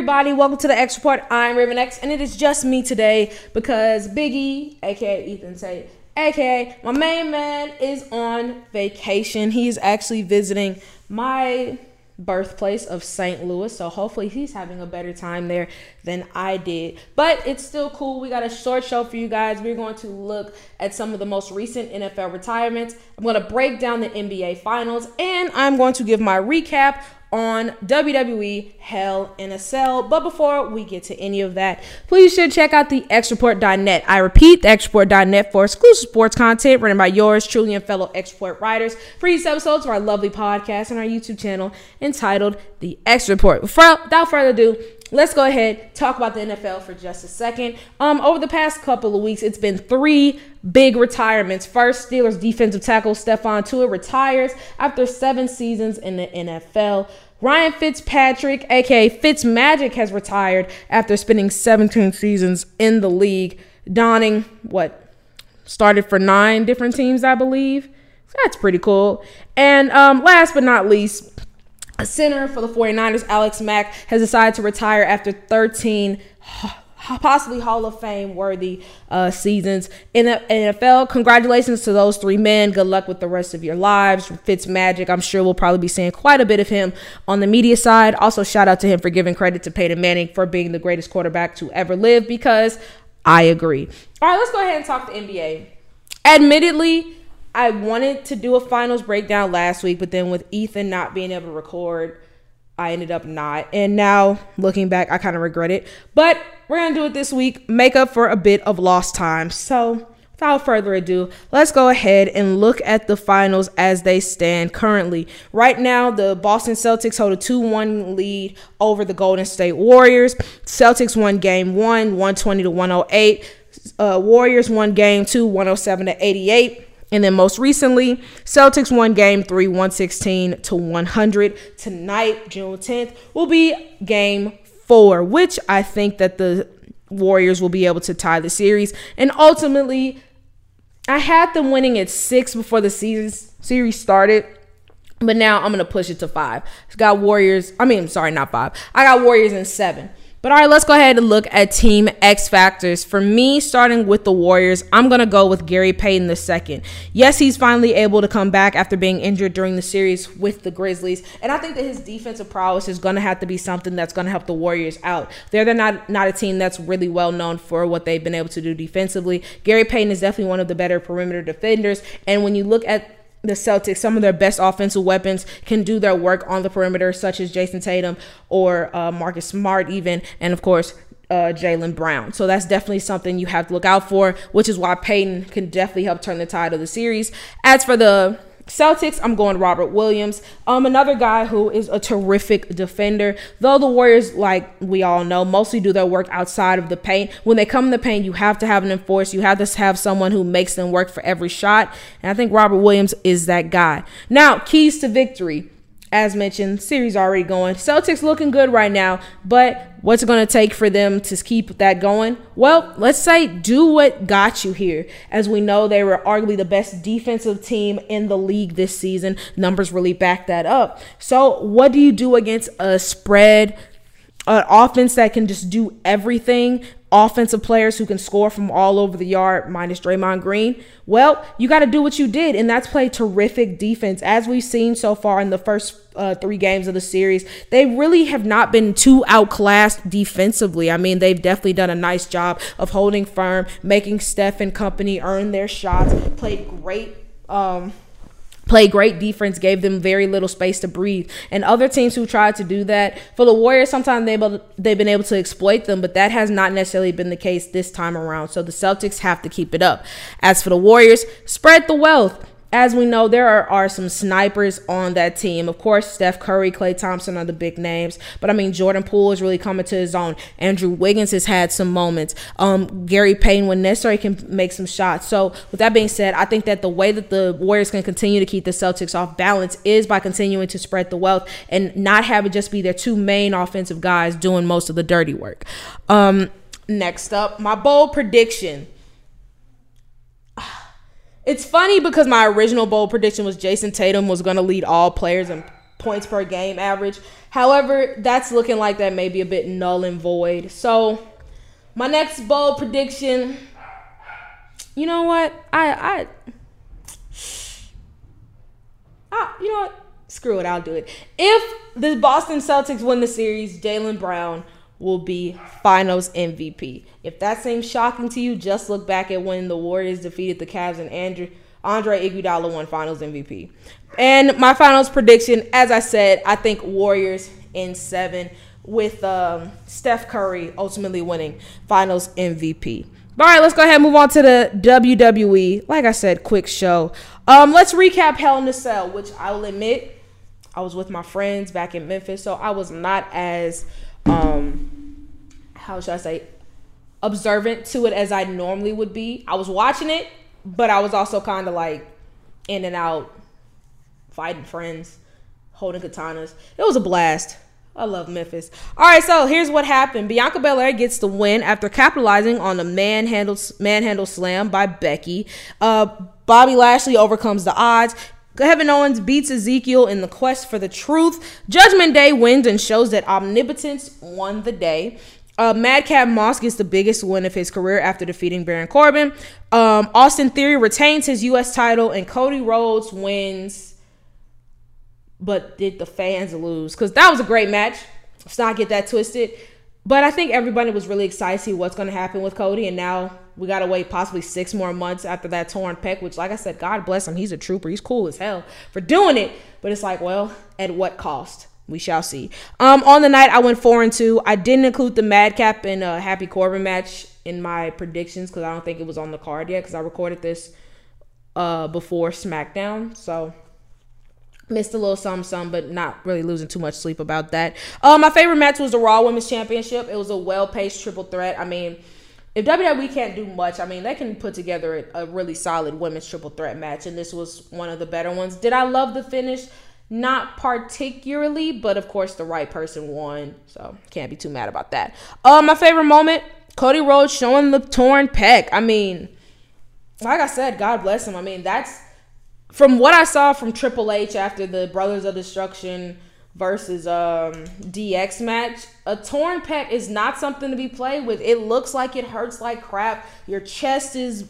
Everybody, welcome to the X Report. I'm Raven X, and it is just me today because Biggie, aka Ethan Tate, aka my main man, is on vacation. He's actually visiting my birthplace of St. Louis, so hopefully he's having a better time there than I did. But it's still cool. We got a short show for you guys. We're going to look at some of the most recent NFL retirements. I'm going to break down the NBA Finals, and I'm going to give my recap on WWE Hell in a Cell. But before we get to any of that, please should check out the xreport.net. I repeat, the xreport.net for exclusive sports content written by yours truly and fellow X Report writers. Previous episodes of our lovely podcast and our YouTube channel entitled The X Report. Without further ado, let's go ahead talk about the NFL for just a second. Um, over the past couple of weeks, it's been three big retirements. First, Steelers defensive tackle Stephon Tuitt retires after seven seasons in the NFL. Ryan Fitzpatrick, aka Fitzmagic, has retired after spending 17 seasons in the league, donning what started for nine different teams, I believe. That's pretty cool. And um, last but not least, a center for the 49ers, Alex Mack, has decided to retire after 13 possibly Hall of Fame worthy uh, seasons in the NFL. Congratulations to those three men. Good luck with the rest of your lives. Fitz Magic, I'm sure we'll probably be seeing quite a bit of him on the media side. Also, shout out to him for giving credit to Peyton Manning for being the greatest quarterback to ever live because I agree. All right, let's go ahead and talk the NBA. Admittedly, I wanted to do a finals breakdown last week, but then with Ethan not being able to record, I ended up not. And now looking back, I kind of regret it. But we're going to do it this week, make up for a bit of lost time. So, without further ado, let's go ahead and look at the finals as they stand currently. Right now, the Boston Celtics hold a 2 1 lead over the Golden State Warriors. Celtics won game one, 120 to 108. Uh, Warriors won game two, 107 to 88. And then most recently, Celtics won game three, 116 to 100. Tonight, June 10th, will be game four, which I think that the Warriors will be able to tie the series. And ultimately, I had them winning at six before the season series started. But now I'm gonna push it to five. got Warriors. I mean, sorry, not five. I got Warriors in seven. But all right, let's go ahead and look at Team X Factors. For me, starting with the Warriors, I'm going to go with Gary Payton II. Yes, he's finally able to come back after being injured during the series with the Grizzlies. And I think that his defensive prowess is going to have to be something that's going to help the Warriors out. They're, they're not, not a team that's really well known for what they've been able to do defensively. Gary Payton is definitely one of the better perimeter defenders. And when you look at the Celtics, some of their best offensive weapons can do their work on the perimeter, such as Jayson Tatum or uh, Marcus Smart, even, and of course, uh, Jaylen Brown. So that's definitely something you have to look out for, which is why Payton can definitely help turn the tide of the series. As for the Celtics, I'm going Robert Williams. Um, another guy who is a terrific defender. Though the Warriors, like we all know, mostly do their work outside of the paint. When they come in the paint, you have to have an enforcer. You have to have someone who makes them work for every shot. And I think Robert Williams is that guy. Now, keys to victory as mentioned, series already going. Celtics looking good right now, but what's it going to take for them to keep that going? Well, let's say do what got you here. As we know, they were arguably the best defensive team in the league this season. Numbers really back that up. So, what do you do against a spread an offense that can just do everything, offensive players who can score from all over the yard, minus Draymond Green. Well, you got to do what you did, and that's play terrific defense. As we've seen so far in the first uh, three games of the series, they really have not been too outclassed defensively. I mean, they've definitely done a nice job of holding firm, making Steph and company earn their shots, played great. Um, played great defense, gave them very little space to breathe. And other teams who tried to do that, for the Warriors, sometimes they they've been able to exploit them, but that has not necessarily been the case this time around. So the Celtics have to keep it up. As for the Warriors, spread the wealth as we know, there are, are some snipers on that team. Of course, Steph Curry, Klay Thompson are the big names. But I mean, Jordan Poole is really coming to his own. Andrew Wiggins has had some moments. Um, Gary Payton, when necessary, can make some shots. So, with that being said, I think that the way that the Warriors can continue to keep the Celtics off balance is by continuing to spread the wealth and not have it just be their two main offensive guys doing most of the dirty work. Um, next up, my bold prediction. It's funny because my original bold prediction was Jayson Tatum was going to lead all players in points per game average. However, that's looking like that may be a bit null and void. So, my next bold prediction. You know what? I I. You know what? Screw it, I'll do it. If the Boston Celtics win the series, Jaylen Brown will be Finals MVP. If that seems shocking to you, just look back at when the Warriors defeated the Cavs and Andrew, Andre Iguodala won Finals MVP. And my Finals prediction, as I said, I think Warriors in seven with um, Steph Curry ultimately winning Finals MVP. All right, let's go ahead and move on to the WWE. Like I said, quick show. Um, let's recap Hell in a Cell, which I will admit I was with my friends back in Memphis, so I was not as um how should I say observant to it as I normally would be. I was watching it, but I was also kind of like in and out fighting friends, holding katanas. It was a blast. I love Memphis. All right, so here's what happened. Bianca Belair gets the win after capitalizing on the manhandle manhandle slam by Becky. Uh, Bobby Lashley overcomes the odds. Kevin Owens beats Ezekiel in the quest for the truth. Judgment Day wins and shows that Omnipotence won the day. Uh, Madcap Moss gets the biggest win of his career after defeating Baron Corbin. Um, Austin Theory retains his U.S. title, and Cody Rhodes wins. But did the fans lose? Because that was a great match. Let's not get that twisted. But I think everybody was really excited to see what's going to happen with Cody, and now we got to wait possibly six more months after that torn pec, which, like I said, God bless him. He's a trooper. He's cool as hell for doing it. But it's like, well, at what cost? We shall see. Um, on the night, I went four and two. I didn't include the Madcap and uh, Happy Corbin match in my predictions because I don't think it was on the card yet because I recorded this uh, before SmackDown. So missed a little some some but not really losing too much sleep about that uh, my favorite match was the raw women's championship it was a well-paced triple threat i mean if WWE can't do much, I mean, they can put together a, really solid women's triple threat match, and this was one of the better ones. Did I love the finish? Not particularly, but of course, the right person won, so can't be too mad about that. Uh, my favorite moment Cody Rhodes showing the torn pec. I mean, like I said, God bless him. I mean, that's from what I saw from Triple H after the Brothers of Destruction versus um, DX match, a torn pec is not something to be played with. It looks like it hurts like crap. Your chest is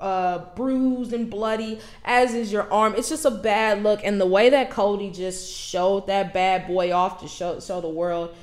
uh, bruised and bloody, as is your arm. It's just a bad look. And the way that Cody just showed that bad boy off to show show the world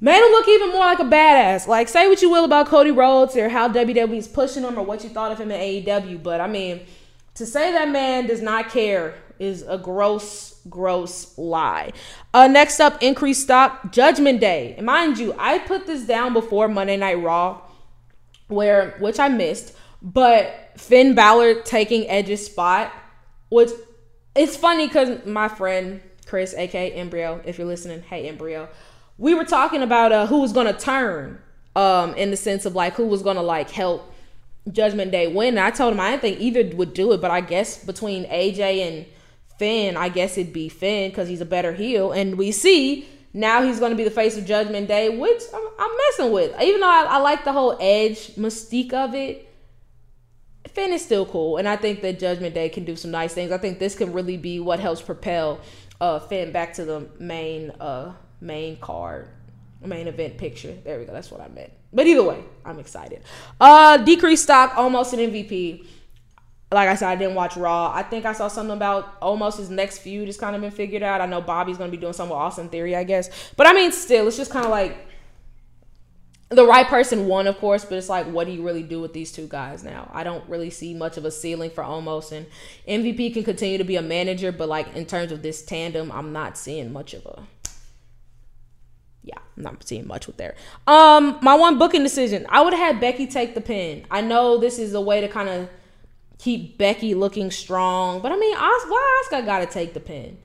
made him look even more like a badass. Like, say what you will about Cody Rhodes or how WWE's pushing him or what you thought of him in AEW, but I mean, to say that man does not care is a gross, gross lie. Uh, next up, increased stock, Judgment Day. And mind you, I put this down before Monday Night Raw, where which I missed, but Finn Balor taking Edge's spot, which it's funny because my friend Chris, aka Embryo, if you're listening, hey Embryo, we were talking about uh, who was gonna turn, um, in the sense of like who was gonna like help Judgment Day win. And I told him I didn't think either would do it, but I guess between AJ and Finn, I guess it'd be Finn because he's a better heel. And we see now he's going to be the face of Judgment Day, which I'm, I'm messing with. Even though I, I, like the whole edge mystique of it, Finn is still cool. And I think that Judgment Day can do some nice things. I think this can really be what helps propel uh, Finn back to the main uh, main card, main event picture. There we go. That's what I meant. But either way, I'm excited. Uh, decreased stock, Omos an MVP like I said, I didn't watch Raw. I think I saw something about Omos his next feud has kind of been figured out. I know Bobby's gonna be doing something with Austin Theory, I guess. But I mean, still, it's just kind of like the right person won, of course. But it's like, what do you really do with these two guys now? I don't really see much of a ceiling for Omos. and MVP can continue to be a manager, but like in terms of this tandem, I'm not seeing much of a. Yeah, I'm not seeing much with there. Um, my one booking decision, I would have had Becky take the pin. I know this is a way to kind of keep Becky looking strong. But I mean, why Asuka got to take the pin?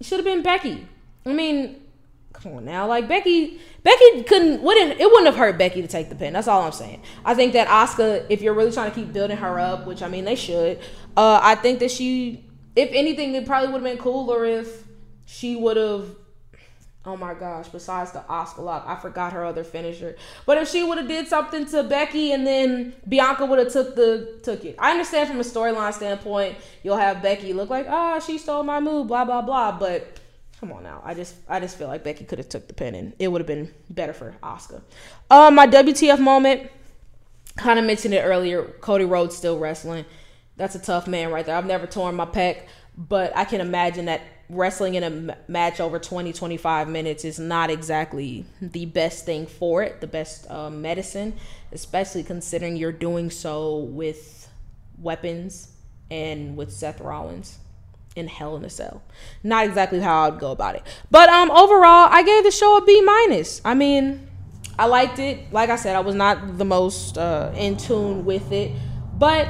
It should have been Becky. I mean, come on now, like Becky, Becky couldn't wouldn't it wouldn't have hurt Becky to take the pin. That's all I'm saying. I think that Asuka, if you're really trying to keep building her up, which I mean they should, uh, I think that she, if anything, it probably would have been cooler if she would have Oh my gosh, besides the Asuka lock, I forgot her other finisher. But if she would have did something to Becky and then Bianca would have took the took it. I understand from a storyline standpoint, you'll have Becky look like, "Ah, oh, she stole my move, blah blah blah," but come on now. I just I just feel like Becky could have took the pin and it would have been better for Asuka. Um my WTF moment kind of mentioned it earlier. Cody Rhodes still wrestling. That's a tough man right there. I've never torn my pec, but I can imagine that wrestling in a match over 20 25 minutes is not exactly the best thing for it the best uh, medicine especially considering you're doing so with weapons and with seth rollins in hell in a cell. Not exactly how i'd go about it. But um overall i gave the show a b minus. I mean i liked it. Like i said i was not the most uh, in tune with it. But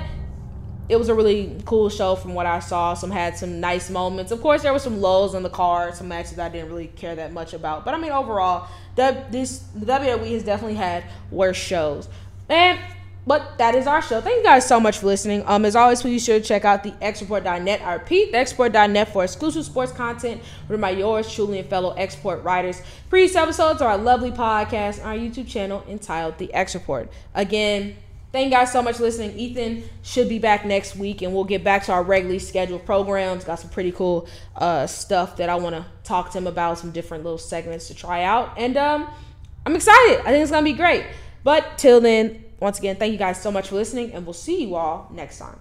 it was a really cool show from what I saw. Some had some nice moments. Of course, there were some lows in the card, some matches I didn't really care that much about. But I mean, overall, the, this the WWE has definitely had worse shows. And but that is our show. Thank you guys so much for listening. Um, as always, please be sure to check out the xreport.net. I repeat, the xreport.net for exclusive sports content with my yours truly and fellow X Report writers. Previous episodes are our lovely podcast on our YouTube channel entitled The X Report. Again, Thank you guys so much for listening. Ethan should be back next week, and we'll get back to our regularly scheduled programs. Got some pretty cool uh, stuff that I want to talk to him about, some different little segments to try out. And um, I'm excited. I think it's going to be great. But till then, once again, thank you guys so much for listening, and we'll see you all next time.